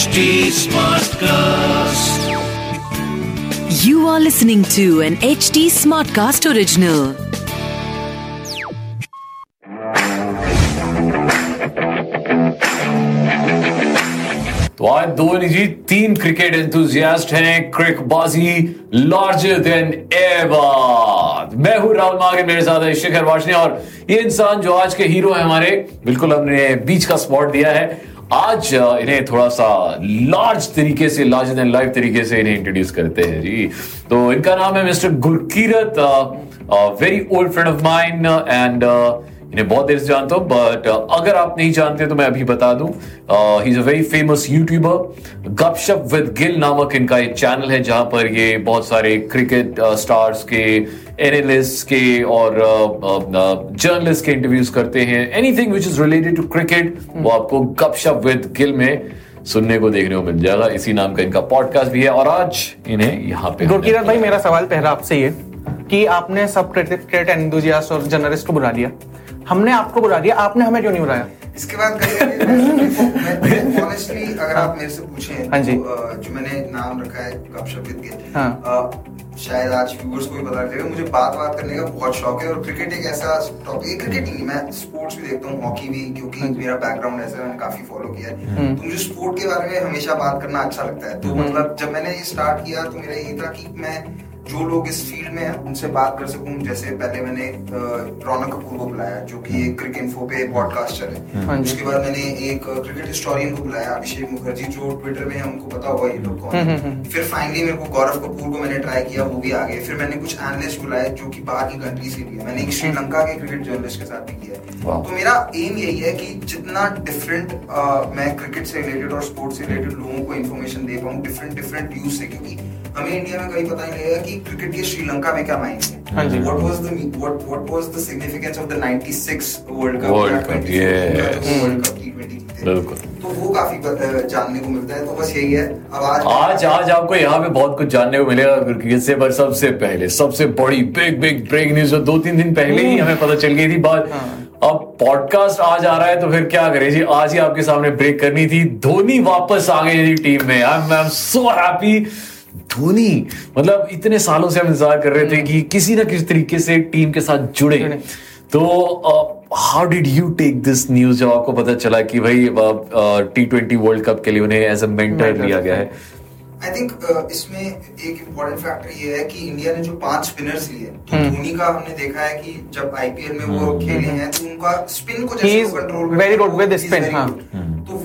HD Smartcast. You are listening to an HD Smartcast original. तो आज दो निजी तीन क्रिकेट एंथुजियास्ट हैं क्रिकबाजी लार्जर देन एवर मैं हूँ राहुल मागे मेरे साथ है शिखर वाशनी और ये इंसान जो आज के हीरो हैं हमारे बिल्कुल हमने बीच का स्पॉट दिया है आज इन्हें थोड़ा सा लार्ज तरीके से लार्ज देन लाइव तरीके से इन्हें इंट्रोड्यूस करते हैं, जी। तो इनका नाम है mister Gurkirat very old friend of mind and इन्हें बहुत देर से जानता हूँ बट अगर आप नहीं जानते तो मैं अभी बता दूँ। He is a very famous YouTuber Gupshup with Gill नामक इनका एक चैनल है जहाँ पर ये बहुत सारे क्रिकेट स्टार्स के एनालिस्ट के और जर्नलिस्ट के इंटरव्यूज़ करते हैं। Anything which is related to cricket वो आपको गपशप विद गिल में सुनने को देखने को मिल जाएगा। इसी नाम का इनका पॉडकास्ट भी है और आज इन्हें यहाँ पे हमने गुरकीरत भाई मेरा सवाल पहला आपसे ये कि आपने सब क्रिकेट एंथुजियास्ट और जर्नलिस्ट को बुला लिया। हमने आपको बुला दिया आपने हमें क्यों नहीं बुलाया इसके बाद ऑनेस्टली अगर आप मेरे से पूछें हाँ जी। तो, जो मैंने नाम रखा है गपशप गिल हाँ। शायद आज व्यूअर्स को भी पता लगेगा मुझे बात बात करने का बहुत शौक है और क्रिकेट एक ऐसा टॉपिक क्रिकेट नहीं मैं स्पोर्ट्स भी देखता हूँ हॉकी भी क्योंकि हाँ मेरा बैकग्राउंड ऐसा है मैंने काफ़ी फॉलो किया है हम्म। तो मुझे स्पोर्ट के बारे में हमेशा बात करना अच्छा लगता है तो मतलब जब मैंने ये स्टार्ट किया तो मेरा ये था कि मैं जो लोग इस फ़ील्ड में हैं उनसे बात कर सकूँ। जैसे पहले मैंने रौनक कपूर को बुलाया जो कि एक क्रिकेट इन्फो पे पॉडकास्टर हाँ। है उसके बाद मैंने एक क्रिकेट हिस्टोरियन को बुलाया अभिषेक मुखर्जी जो ट्विटर में है उनको पता होगा ये लोग कौन हम्म, है फिर फाइनली मेरे को गौरव कपूर को मैंने ट्राई किया वो भी आ गए। फिर मैंने कुछ एनालिस्ट बुलाए जो कि बाहर की कंट्री से लिए मैंने एक श्रीलंका के क्रिकेट जर्नलिस्ट के साथ भी किया है। तो मेरा एम यही है कि जितना डिफरेंट मैं क्रिकेट से रिलेटेड और स्पोर्ट्स से रिलेटेड लोगों को इन्फॉर्मेशन दे पाऊँ डिफरेंट डिफरेंट व्यूज़ से क्योंकि हमें इंडिया में कभी पता ही नहीं कि क्रिकेट के श्रीलंका में क्या मायने हाँ। जी। है what was the what what was the significance of the 96 world cup World Cup, yes. World cup टी20 बिल्कुल। तो वो काफ़ी जानने को मिलता है तो बस यही है। अब आज आज आज आपको यहाँ पे बहुत कुछ जानने को मिलेगा क्रिकेट से पर सबसे पहले सबसे बड़ी बिग बिग ब्रेक न्यूज़ दो तीन दिन पहले ही हमें पता चल गई थी बात। अब पॉडकास्ट आज आ रहा है तो फिर क्या करें जी? आज ही आपके सामने ब्रेक करनी थी। धोनी वापस आ गए जी टीम में। I am so happy Dhoni. मतलब इतने सालों से हम इंतज़ार कर रहे थे कि किसी ना किसी तरीके से टीम के साथ जुड़े। तो how did you take this news जब आपको पता चला कि भाई टी ट्वेंटी वर्ल्ड कप के लिए उन्हें एज अ मेंटर लिया गया है? आई थिंक uh, इसमें एक इम्पोर्टेंट फैक्टर ये है कि इंडिया ने जो पाँच स्पिनर्स लिए तो हम्म। धोनी का हमने देखा है कि जब आईपीएल में वो खेले हैं तो उनका स्पिन को जैसे वो control very good with spin, हाँ।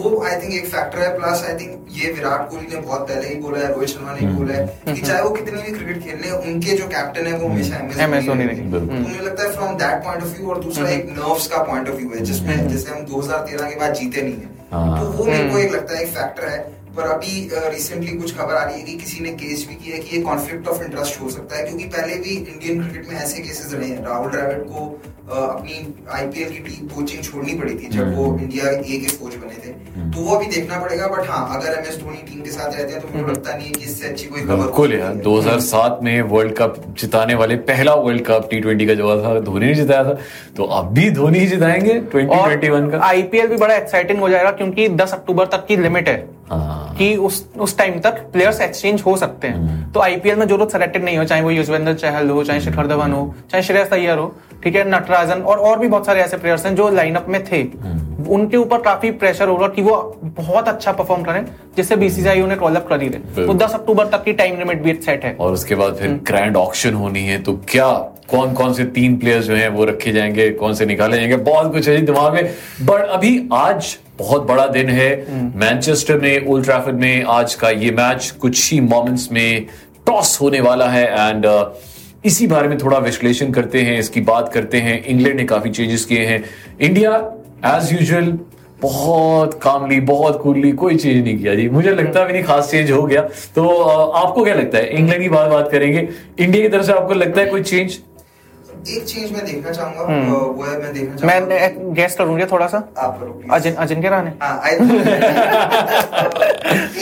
वो आई थिंक एक फैक्टर है प्लस आई थिंक ये विराट कोहली ने बहुत पहले ही बोला है रोहित शर्मा ने बोला है कि चाहे वो कितनी भी क्रिकेट खेल ले उनके जो कैप्टन है वो हमेशा एम MS धोनी रहेंगे। तो मुझे लगता है from that point of view और दूसरा एक नर्व्स का पॉइंट ऑफ़ व्यू है जिसमें जैसे हम 2013 के बाद जीते नहीं है। हाँ। तो वो मेरे को एक लगता है एक फैक्टर है पर अभी रिसेंटली कुछ खबर आ रही है कि किसी ने केस भी किया कि ये कॉन्फ्लिक्ट ऑफ़ इंटरेस्ट हो सकता है क्योंकि पहले भी इंडियन क्रिकेट में ऐसे केसेस रहे हैं। राहुल द्रविड़ को अपनी आईपीएल की टीम कोचिंग छोड़नी पड़ी थी जब वो इंडिया ए के कोच बने थे। तो वो अभी देखना पड़ेगा बट हाँ अगर एम एस धोनी टीम के साथ रहते हैं तो मुझे लगता नहीं है कि इससे अच्छी कोई खबर बिल्कुल यार सकती है। 2007 में वर्ल्ड कप जिताने वाले पहला वर्ल्ड कप टी ट्वेंटी का जो था धोनी ने जिताया था तो अब भी धोनी ही जिताएँगे 2021 का आईपीएल भी बड़ा एक्साइटिंग हो जाएगा क्योंकि 10 अक्टूबर तक की लिमिट है हाँ कि उस उस टाइम तक प्लेयर्स एक्सचेंज हो सकते हम्म। हैं तो आईपीएल में जो लोग सेलेक्टेड नहीं हो चाहे वो युजवेंद्र चहल हो चाहे शिखर धवन हो चाहे श्रेयस अय्यर हो ठीक है नटराजन और और भी बहुत सारे ऐसे प्लेयर्स हैं जो लाइनअप में थे हम्म। उनके ऊपर काफ़ी प्रेशर होगा कि वो बहुत अच्छा परफॉर्म करें जिससे बीसीसीआई उन्हें कॉल अप कर ही दे तो। 10 अक्टूबर तक की टाइम लिमिट भी सेट है और उसके बाद हम्म। फिर ग्रैंड ऑक्शन होनी है तो क्या कौन कौन से तीन प्लेयर्स जो हैं वो रखे जाएँगे कौन से निकाले जाएँगे बहुत कुछ है दिमाग में बट अभी आज बहुत बड़ा दिन है हम्म। मैनचेस्टर में ओल्ड ट्रैफर्ड में आज का ये मैच कुछ ही मोमेंट्स में टॉस होने वाला है एंड इसी बारे में थोड़ा विश्लेषण करते हैं, इसकी बात करते हैं। इंग्लैंड ने काफ़ी चेंजेस किए हैं। इंडिया एज यूजल बहुत कामली बहुत कूलली कोई चेंज नहीं किया जी। मुझे लगता भी नहीं खास चेंज हो गया। तो आपको क्या लगता है? इंग्लैंड की बात बात करेंगे। इंडिया की तरफ़ से आपको लगता है कोई चेंज एक चीज़ मैं देखना चाहूँगा हम्म। वो है मैं देखना चाहूँगा मैं गेस करूँगा थोड़ा सा। आप करो। अजिन अजिंक्य रहाणे हाँ, एक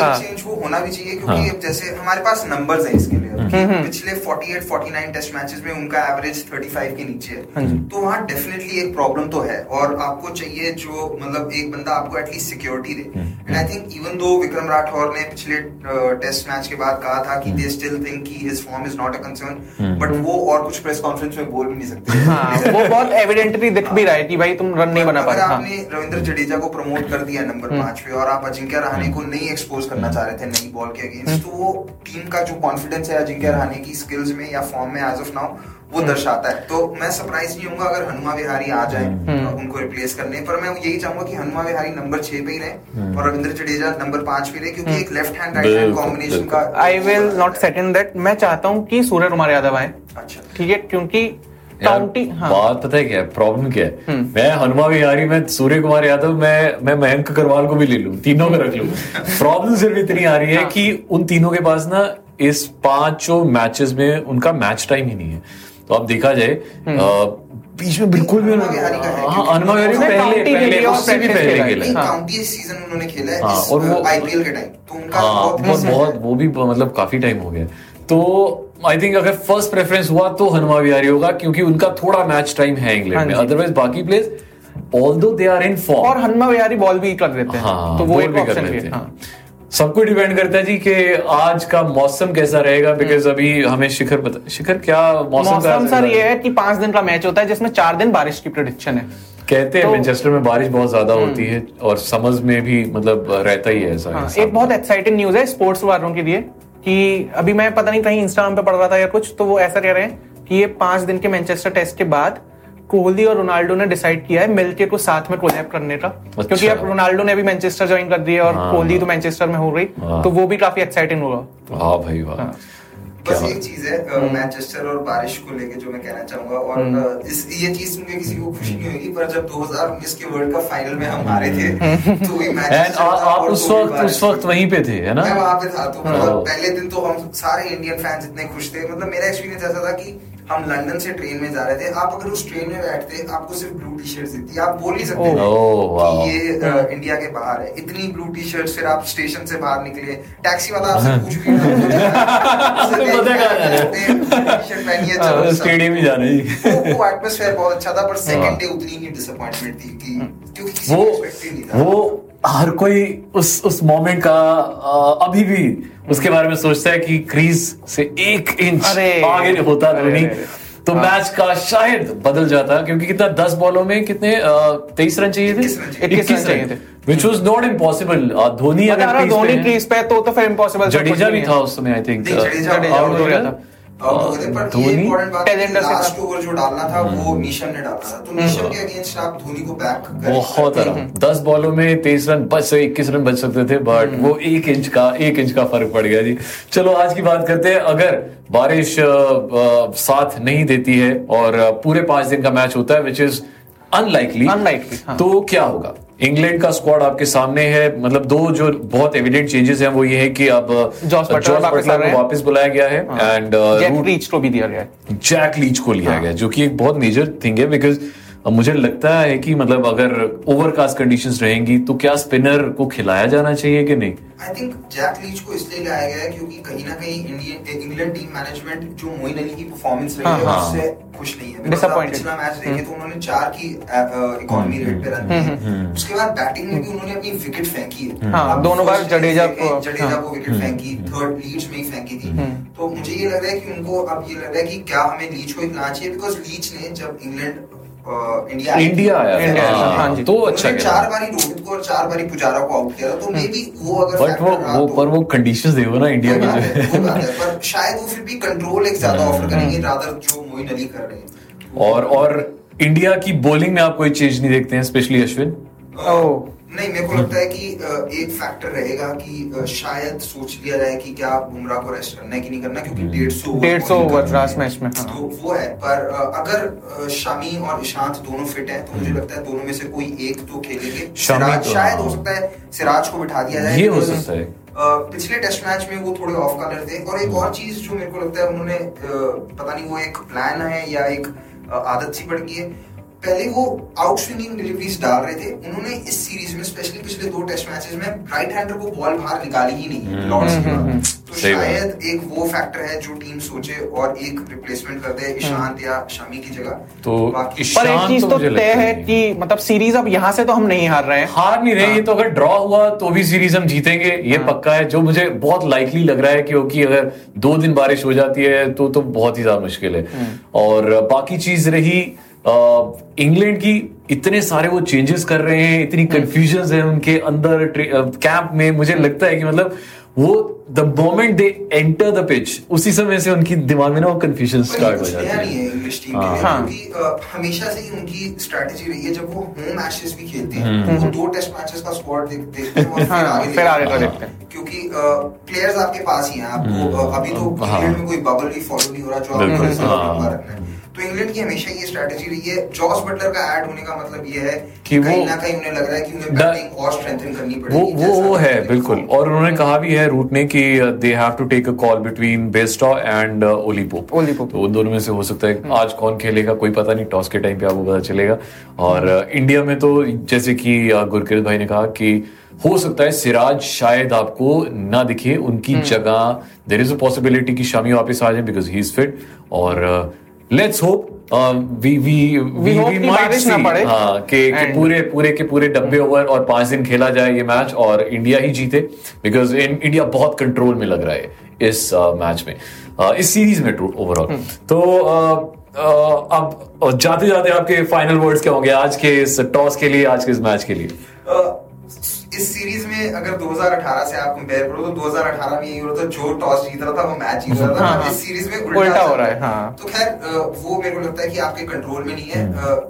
हाँ। चेंज वो होना भी चाहिए क्योंकि अब जैसे हमारे पास नंबर्स हैं इसके लिए। हम्म, कि पिछले 48 49 टेस्ट मैचेस में उनका एवरेज 35 के नीचे हाँ। है तो वहाँ डेफिनेटली एक प्रॉब्लम तो है और आपको चाहिए जो मतलब एक बंदा आपको at least security they. I think even though Vikram Rathour ने पिछले टेस्ट मैच के बाद कहा था कि। दे स्टिल थिंक कि his form is not a concern but वो और कुछ प्रेस कॉन्फ्रेंस में बोल भी नहीं सकते। हाँ वो बहुत एविडेंटली दिख भी रहा है कि भाई तुम रन नहीं बना अगर पाए हाँ। आपने रविंद्र जडेजा को प्रमोट कर दिया नंबर पाँच पे और आप अजिंक्य रहाणे को नहीं एक्सपोज करना चाह रहे थे नई बॉल के अगेंस्ट तो वो टीम का जो कॉन्फिडेंस है अजिंक्य रहाणे की स्किल्स में या फॉर्म में एज ऑफ़ नाउ वो दर्शाता है। तो मैं सरप्राइज़ नहीं होऊँगा अगर हनुमा विहारी आ जाए उनको रिप्लेस करने पर मैं यही चाहूँगा कि हनुमा विहारी नंबर छह पे ही रहे और रविंद्र जडेजा नंबर पाँच पे रहे क्योंकि एक left hand right hand combination का I will not set in that मैं चाहता हूँ कि सूर्य कुमार यादव आए। अच्छा। ठीक है? क्योंकि हाँ। बात पता है क्या प्रॉब्लम क्या है? मैं हनुमा विहारी में सूर्य कुमार यादव मैं मैं मयंक अग्रवाल को भी ले लूँ। तीनों को रख लूँ। प्रॉब्लम सिर्फ़ इतनी आ रही है कि उन तीनों के पास ना इस पाँचों मैचेस में उनका मैच टाइम ही नहीं है। तो अब देखा जाए बीच में बिल्कुल भी हनुमा विहारी का है, हाँ पहले पहले उससे भी पहले खेला है। है। हाँ। काउंटी सीज़न उन्होंने खेला है हाँ, और वो- आईपीएल के टाइम तो उनका हाँ बहुत वो भी मतलब काफ़ी टाइम हो गया। तो आई थिंक अगर फ़र्स्ट प्रेफरेंस हुआ तो हनुमा विहारी होगा क्योंकि उनका थोड़ा मैच टाइम है हाँ इंग्लैंड में अदरवाइज़ बाकी players although they are in form और हनुमा विहारी बॉल भी कर देते हैं। हाँ तो वो एक भी कर ऑप्शन है। सबको डिपेंड करता है जी कि आज का मौसम कैसा रहेगा बिकॉज़ अभी हमें शिखर बता शिखर क्या मौसम का मौसम सर ये है? कि पाँच दिन का मैच होता है जिसमें चार दिन बारिश की प्रिडिक्शन है। कहते हैं तो- मैनचेस्टर में बारिश बहुत ज़्यादा होती है और समझ में भी मतलब रहता ही है ऐसा हाँ, एक बहुत एक्साइटिंग न्यूज़ है स्पोर्ट्स वालों के लिए कि अभी मैं पता नहीं कहीं इंस्टाग्राम पे पढ़ रहा था या कुछ तो वो ऐसा कह रहे हैं कि ये पाँच दिन के मैनचेस्टर टेस्ट के बाद कोहली और रोनाल्डो ने डिसाइड किया है मिलके को साथ में कोलैब करने का अच्छा। क्योंकि अब रोनाल्डो ने भी मैनचेस्टर ज्वाइन कर दिया और हाँ। कोहली तो मैनचेस्टर में हो गई हाँ। तो वो भी काफ़ी एक्साइटिंग होगा वाह भाई वाह बस एक चीज़ है हम्म। मैनचेस्टर और बारिश को लेके जो मैं कहना चाहूँगा और इस ये चीज़ सुन के किसी को खुशी नहीं होगी पर जब 2019 के वर्ल्ड कप फाइनल में हम हारे थे तो वही मैनचेस्टर आप उस तो वक्त उस वक्त वहीं पे थे है ना मैं वहाँ पे था तो मतलब हाँ। पहले दिन तो हम सारे इंडियन फैंस इतने खुश थे मतलब मेरा एक्सपीरियंस ऐसा था कि हम लंदन से ट्रेन में जा रहे थे। आप अगर उस ट्रेन में बैठते आपको सिर्फ़ ब्लू टी शर्ट दिखती। आप बोल नहीं सकते थे। कि ये इंडिया के बाहर है। इतनी ब्लू टी शर्ट फिर आप स्टेशन से बाहर निकले। टैक्सी वाला आपसे भी रहे हैं? है स्टेडियम ही जाना। वो बहुत अच्छा था पर हाँ। सेकंड डे उतनी ही डिसअपॉइंटमेंट थी कि क्योंकि किसी वो को नहीं था। वो हर कोई उस उस मोमेंट का अ, अभी भी उसके बारे में सोचता है कि क्रीज से एक इंच आगे होता धोनी। तो मैच का शायद बदल जाता क्योंकि कितना दस बॉलों में कितने तेईस रन चाहिए थे? 21 रन चाहिए। 21 रन चाहिए थे। Which was not impossible Dhoni अगर धोनी क्रीज पे तो तो फिर इम्पॉसिबल जडेजा भी था उस समय आई थिंक out हो हो गया था। धोनी लास्ट ओवर जो डालना था वो नीशम ने डाला था। तो नीशम के अगेंस्ट आप धोनी को बैक बहुत आराम। दस बॉलों में तेईस रन बच से इक्कीस रन बच सकते थे बट वो एक इंच का एक इंच का फ़र्क पड़ गया जी। चलो आज की बात करते हैं। अगर बारिश साथ नहीं देती है और पूरे पाँच दिन का मैच होता है विच इज़ अनलाइकली Unlikely, हाँ। तो क्या होगा? इंग्लैंड का स्क्वाड आपके सामने है। मतलब दो जो बहुत एविडेंट चेंजेस हैं वो ये है कि अब जॉस बटलर वापस आ रहे हैं। वापस बुलाया गया है एंड जैक लीच को भी दिया गया है। जैक लीच को लिया गया जो कि एक बहुत मेजर थिंग है बिकॉज़ मुझे लगता है कि मतलब अगर ओवरकास्ट कंडीशंस रहेंगी तो क्या स्पिनर को खिलाया जाना चाहिए कि नहीं? आई थिंक जैक लीच को इसलिए लाया गया है क्योंकि कहीं ना कहीं इंडियन इंग्लैंड टीम मैनेजमेंट जो मोइन अली की परफॉर्मेंस रही है हाँ, उससे खुश नहीं है। पिछला मैच देखे तो उन्होंने चार की इकोनॉमी रेट पे रन दिए उसके बाद बैटिंग में भी उन्होंने अपनी विकेट फेंकी है। हाँ, दोनों बार जडेजा को- जडेजा हाँ। को विकेट फेंकी थर्ड लीड्स में ही फेंकी थी। तो मुझे ये लग रहा है कि उनको अब ये लग रहा है कि क्या हमें लीच को खिलाना चाहिए बिकॉज़ लीच ने जब इंग्लैंड इंडिया इंडिया आया हाँ, हाँ तो अच्छा चार बारी रोहित को और चार बारी पुजारा को आउट किया तो मे बी वो अगर बट वो वो तो- पर वो कंडीशंस देखो ना इंडिया कोई की बोलिंग जो कोई बात है, पर शायद वो फिर भी कंट्रोल एक ज़्यादा ऑफ़र करेंगे रादर जो मोइन अली कर रहे हैं। और और इंडिया की बॉलिंग में आप कोई चेंज नहीं देखते हैं स्पेशली अश्विन ओह। नहीं मेरे को लगता है कि एक फैक्टर रहेगा कि शायद सोच लिया जाए कि क्या बुमराह को रेस्ट करना है कि नहीं करना क्योंकि डेढ़ सौ डेढ़ सौ ओवर लास्ट मैच में हाँ। तो वो है पर अगर शामी और ईशांत दोनों फिट हैं तो मुझे लगता है दोनों में से कोई एक तो खेलेंगे। शामी सिराज तो, शायद हाँ। हो सकता है सिराज को बिठा दिया जाए। ये हो सकता है। पिछले टेस्ट मैच में वो थोड़े ऑफ़ कलर थे और एक और चीज़ जो मेरे को लगता है उन्होंने पता नहीं वो एक प्लान है या एक आदत सी पड़ गई है। पहले वो आउट स्विंगिंग डिलीवरीज डाल रहे थे उन्होंने इस सीरीज़ में स्पेशली पिछले दो टेस्ट मैचेस में राइट हैंडर को बॉल बाहर निकाली ही नहीं लॉर्ड्स के बाद तो सही बात। है। शायद एक वो फैक्टर है जो टीम सोचे और एक रिप्लेसमेंट कर दे ईशांत या शमी की जगह। तो पर एक चीज़ तो तो तय है कि मतलब सीरीज़ अब यहाँ से तो हम नहीं हार रहे हैं। हार नहीं रहे ये तो अगर ड्रॉ हुआ तो भी सीरीज़ हम जीतेंगे ये पक्का है। जो मुझे बहुत लाइकली लग रहा है क्योंकि अगर दो दिन बारिश हो जाती है तो तो बहुत ही ज़्यादा मुश्किल है। और बाकी चीज़ रही इंग्लैंड की इतने सारे वो चेंजेस कर रहे हैं इतनी कंफ्यूजन है उनके अंदर कैंप में मुझे लगता है कि मतलब वो the moment they enter the pitch उसी समय से उनकी दिमाग में ना वो कंफ्यूजन स्टार्ट हो जाती है इंग्लिश टीम हाँ। हाँ। क्योंकि हमेशा से ही उनकी स्ट्रेटेजी रही है जब वो होम मैचेस भी खेलते हम्म। हैं वो दो टेस्ट मैचेस का स्क्वाड देखते हैं और फिर हाँ, आगे फिर आगे देखते हैं। क्योंकि प्लेयर्स आपके पास ही हैं आपको अभी तो। इंग्लैंड में कोई बबल भी फॉलो नहीं हो रहा जो आपको। रखना है तो इंग्लैंड की हमेशा ये स्ट्रेटेजी रही है। जॉस बटलर का ऐड होने का मतलब ये है कि कहीं ना कहीं उन्हें लग रहा है कि उन्हें बैटिंग और स्ट्रेंथन करनी पड़ेगी वो वो है बिल्कुल। और उन्होंने कहा भी है रूट ने कि uh, they have to take a call between Bairstow and Ollie Pope Ollie Pope. तो उन दोनों में से हो सकता है आज कौन खेलेगा कोई पता नहीं टॉस के टाइम पे आपको पता चलेगा। और uh, इंडिया में तो जैसे कि uh, गुरकीरत भाई ने कहा कि हो सकता है सिराज शायद आपको ना दिखे उनकी जगह देर इज़ अ पॉसिबिलिटी कि शामी वापस आ जाए बिकॉज़ ही इज़ फिट और uh, let's hope we we we hope कि बारिश ना हाँ कि कि पूरे पूरे के पूरे डब्बे ओवर और पाँच दिन खेला जाए ये मैच और इंडिया ही जीते बिकॉज़ इंडिया बहुत कंट्रोल में लग रहा है इस मैच में। Uh, इस सीरीज़ में ओवरऑल तो uh, uh, अब जाते जाते आपके फाइनल वर्ड्स क्या होंगे आज के इस टॉस के लिए आज के इस मैच के लिए? इस सीरीज़ में अगर 2018 से आप कंपेयर करो तो 2018 में यही हो रहा था जो टॉस जीत रहा था वो मैच जीत रहा था हाँ, हाँ। इस सीरीज़ में उल्टा उल्टा हो रहा है, हाँ। तो खैर वो मेरे को लगता है कि आपके कंट्रोल में नहीं है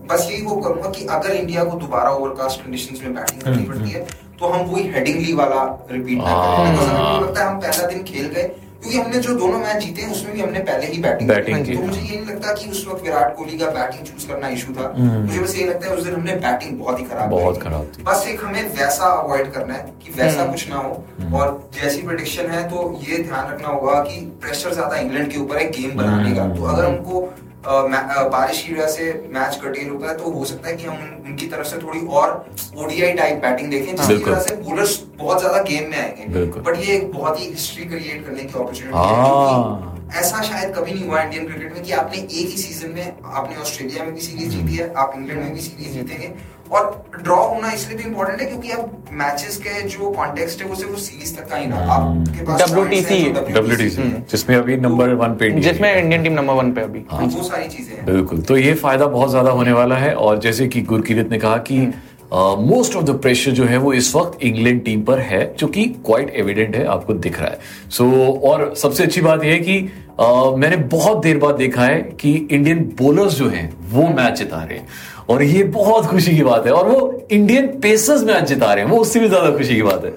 बस यही वो करूँगा कि अगर इंडिया को दोबारा ओवरकास्ट कंडीशंस में बैटिंग करनी पड़ती है तो हम वही हेडिंगली वाला रिपीट ना करें हाँ। लगता है हम पहला दिन खेल गए क्योंकि हमने जो दोनों मैच जीते हैं उसमें भी हमने पहले ही बैटिंग बैटिंग की, तो मुझे ये नहीं लगता कि उस वक्त विराट कोहली का बैटिंग चूज़ करना इशू था। मुझे बस ये लगता है उस दिन हमने बैटिंग बहुत ही खराब बहुत खराब थी। बस एक हमें वैसा अवॉइड करना है कि वैसा कुछ ना हो। और जैसी प्रडिक्शन है तो ये ध्यान रखना होगा कि प्रेशर ज़्यादा इंग्लैंड के ऊपर है गेम बनाने का। तो अगर हमको बारिश की वजह से मैच कटेल होता है तो हो सकता है कि हम उनकी तरफ़ से थोड़ी और ओडीआई टाइप बैटिंग देखें जिसकी। वजह से बोलर्स बहुत ज़्यादा गेम में आएँगे। बट ये एक बहुत ही हिस्ट्री क्रिएट करने की अपॉर्चुनिटी है ऐसा शायद कभी नहीं हुआ इंडियन क्रिकेट में कि आपने एक ही सीज़न में आपने ऑस्ट्रेलिया में भी सीरीज़ जीती है आप इंग्लैंड में भी सीरीज़ जीतेंगे। और ड्रॉ होना इसलिए भी इंपॉर्टेंट है क्योंकि अब मैचेस के जो कॉन्टेक्स्ट है वो सिर्फ़ सीरीज़ तक का ही ना। आपके पास W T C W T C जिसमें अभी नंबर वन पे जिसमें इंडियन टीम नंबर वन पे अभी। हाँ, वो सारी चीज़ें बिल्कुल। तो ये फ़ायदा बहुत ज़्यादा होने वाला है और जैसे कि गुरकीरत ने कहा कि मोस्ट ऑफ़ द प्रेशर जो है वो इस वक्त इंग्लैंड टीम पर है जो कि क्वाइट एविडेंट है आपको दिख रहा है। सो so, और सबसे अच्छी बात यह है कि uh, मैंने बहुत देर बाद देखा है कि इंडियन बोलर्स जो हैं वो मैच जिता रहे हैं। और ये बहुत खुशी की बात है और वो इंडियन पेसर्स मैच जिता रहे हैं वो उससे भी ज़्यादा खुशी की बात है।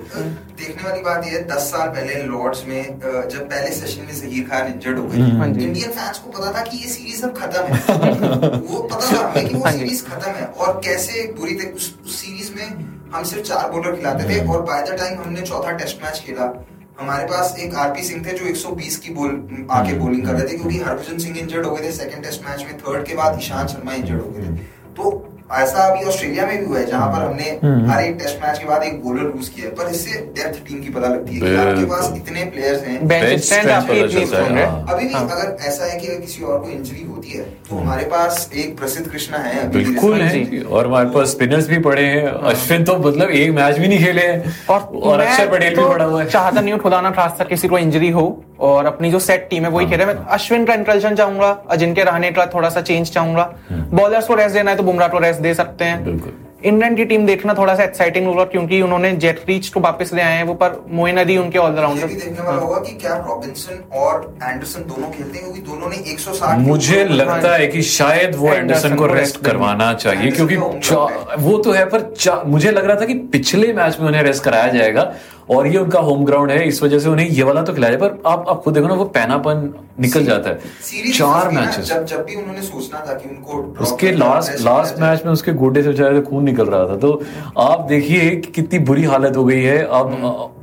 देखने वाली बात यह है दस साल पहले लॉर्ड्स में जब पहले सेशन में जहीर खान इंजर्ड हो हाँ गए इंडियन फैंस को पता था कि ये सीरीज़ अब खत्म है। वो पता था हमें कि वो हाँ सीरीज़ खत्म है। और कैसे बुरी तक उस, उस सीरीज़ में हम सिर्फ़ चार बॉलर खिलाते थे और बाय द टाइम हमने चौथा टेस्ट मैच खेला हमारे पास एक आरपी सिंह थे जो 120 की बॉल आके बॉलिंग कर रहे थे क्योंकि हरभजन सिंह इंजर्ड हो गए थे सेकंड टेस्ट मैच में थर्ड के बाद ईशांत शर्मा इंजर्ड हो गए थे। तो ऐसा अभी ऑस्ट्रेलिया में भी हुआ है जहाँ पर हमने हर एक टेस्ट मैच के बाद एक बॉलर लूज किया है पर इससे डेप्थ टीम की पता लगती है कि आपके पास इतने प्लेयर्स हैं। बेंच स्ट्रेंथ आपकी इतनी स्ट्रांग है हाँ। अभी भी हाँ। अगर ऐसा है कि अगर किसी और को इंजरी होती है तो हमारे पास एक प्रसिद्ध कृष्णा है बिल्कुल है और हमारे पास स्पिनर्स भी पड़े हैं। अश्विन तो मतलब एक मैच भी नहीं खेले हैं। और अक्षर पटेल भी तो पड़ा हुआ है। चाहता नहीं हूँ खुदा ना खास्ता किसी को इंजरी हो। और अपनी जो सेट टीम है वही खेल रहे हैं। अश्विन का इंट्रेशन चाहूँगा अजिंक्य रहने का थोड़ा सा चेंज चाहूँगा। बॉलर्स को रेस्ट देना है तो बुमराह को रेस्ट दे सकते हैं। इंग्लैंड की टीम देखना थोड़ा सा एक्साइटिंग होगा क्योंकि उन्होंने जेट रीच को वापस ले आए हैं वो पर मोइन अली उनके ऑलराउंडर देखने वाला होगा कि क्या रॉबिन्सन और एंडरसन दोनों खेलते हैं क्योंकि दोनों ने 160 मुझे लगता है कि शायद वो एंडरसन को रेस्ट करवाना चाहिए। क्योंकि वो तो है पर मुझे लग रहा था कि पिछले मैच में उन्हें रेस्ट कराया जाएगा और ये उनका होम ग्राउंड है इस वजह से उन्हें ये वाला तो खिलाया पर आप आप खुद देखो ना वो पैनापन निकल जाता है। चार मैचेस जब जब भी उन्होंने सोचना था कि उनको उसके लास्ट लास्ट मैच में उसके गोडे से बेचारे से खून निकल रहा था। तो आप देखिए कि कितनी बुरी हालत हो गई है। अब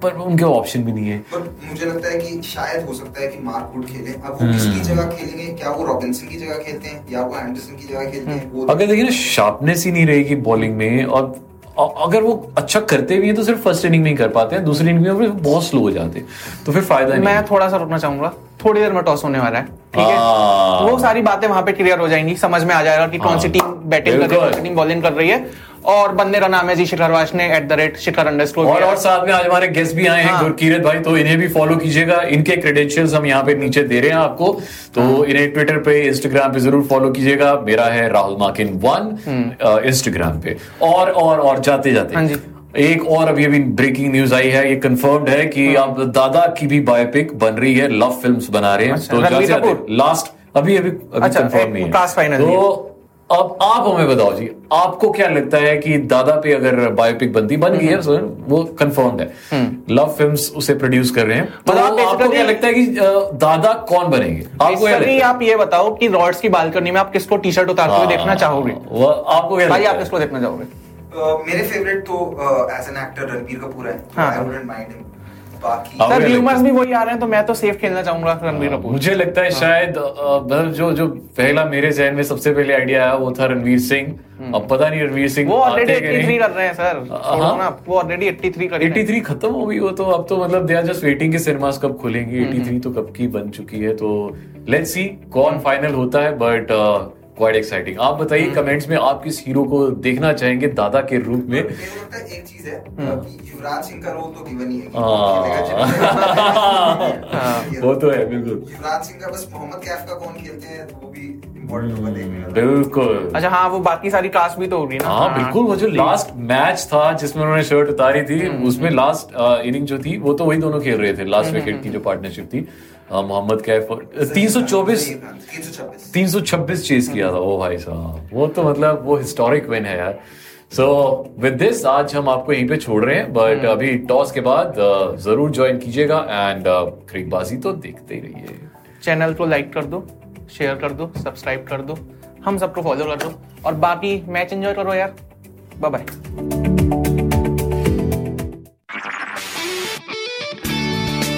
पर उनके ऑप्शन भी नहीं है। पर मुझे लगता है कि शायद हो सकता है कि मार्क वुड खेले। अब वो किसकी हम्म। जगह खेलेंगे? क्या वो रॉबिन्सन की जगह खेलते हैं? या वो एंडरसन की जगह खेलते हैं? अगर देखिए ना शार्पनेस ही नहीं रहेगी बॉलिंग में और अगर वो अच्छा करते भी हैं तो सिर्फ़ फ़र्स्ट इनिंग में ही कर पाते हैं। दूसरी इनिंग में बहुत स्लो हो जाते हैं। तो फिर फ़ायदा नहीं मैं थोड़ा सा रुकना चाहूँगा। थोड़ी देर में टॉस होने वाला है। ठीक है? हाँ। वो सारी बातें वहाँ पे क्लियर हो जाएँगी। समझ में आ जाएगा कि कौन सी हाँ। टीम बैटिंग कर रही है कौन सी टीम बॉलिंग कर रही है। और बंदे का नाम है जी शिखर वाश ने at the rate Shikhar under और और साथ में आज हमारे गेस्ट भी आए हैं हाँ। गुरकीरत भाई तो इन्हें भी फॉलो कीजिएगा। इनके क्रेडेंशियल्स हम यहाँ पे नीचे दे रहे हैं आपको। तो हाँ। इन्हें ट्विटर पे इंस्टाग्राम पे ज़रूर फॉलो कीजिएगा। मेरा है राहुल माकिन वन इंस्टाग्राम पे। और और और जाते जाते। हाँ जी। एक और अभी अभी ब्रेकिंग न्यूज़ आई है ये कंफर्म्ड है कि हाँ। अब दादा की भी बायोपिक बन रही है लव फिल्म्स बना रहे हैं। अच्छा, रणबीर लास्ट अभी अभी अभी अच्छा, कंफर्म नहीं है। तो अब आप हमें बताओ जी आपको क्या लगता है कि दादा पे अगर बायोपिक बनती बन गई है हम्म। सर वो कंफर्म्ड है। लव फिल्म्स उसे प्रोड्यूस कर रहे हैं। तो मतलब आपको basically- क्या लगता है कि दादा कौन बनेंगे? आपको क्या लगता है? आप ये बताओ कि रॉड्स की बालकनी में आप किसको टी शर्ट उतारते हुए देखना चाहोगे? वो आपको क्या भाई आप है? किसको देखना चाहोगे? मेरे फेवरेट तो as an actor Ranbir Kapoor है। हाँ। आई वुडंट माइंड हिम बाकी सर र्यूमर्स भी वही आ रहे हैं तो मैं तो सेफ़ खेलना चाहूँगा रणबीर कपूर मुझे लगता है शायद मतलब जो जो पहला मेरे जहन में सबसे पहले आइडिया आया वो था रणवीर सिंह। अब पता नहीं रणवीर सिंह वो ऑलरेडी 83 कर रहे हैं सर। हाँ। ना वो ऑलरेडी 83 कर 83 खत्म हो गई वो तो अब तो मतलब दे आर जस्ट वेटिंग के सिनेमास कब खुलेंगे। 83 तो कब की बन चुकी है तो लेट्स सी कौन फाइनल होता है बट क्वाइट एक्साइटिंग आप बताइए कमेंट्स में आप किस हीरो को देखना चाहेंगे दादा के रूप में? मेरे को लगता है एक चीज़ है युवराज सिंह का रोल तो गिवन ही है हाँ। वो तो है बिल्कुल। युवराज सिंह का बस मोहम्मद कैफ का कौन खेलते हैं तो वो भी इम्पोर्टेंट होगा देखने का बिल्कुल। अच्छा हाँ वो बाकी सारी कास्ट भी तो होगी ना। हाँ बिल्कुल वो जो लास्ट मैच था जिसमें उन्होंने शर्ट उतारी थी उसमें लास्ट इनिंग जो थी वो तो वही दोनों खेल रहे थे लास्ट विकेट की जो पार्टनरशिप थी। अ, मोहम्मद कैफ तीन सौ चौबीस तीन सौ छब्बीस। 326 चेज किया था। वो भाई साहब वो तो मतलब वो हिस्टोरिक विन है यार। सो विद दिस आज हम आपको यहीं पे छोड़ रहे हैं बट अभी टॉस के बाद ज़रूर ज्वाइन कीजिएगा एंड क्रिकबाजी तो देखते ही रहिए। चैनल को लाइक कर दो शेयर कर दो सब्सक्राइब कर दो हम सबको फॉलो कर दो। और बाकी मैच एंजॉय करो यार। Bye bye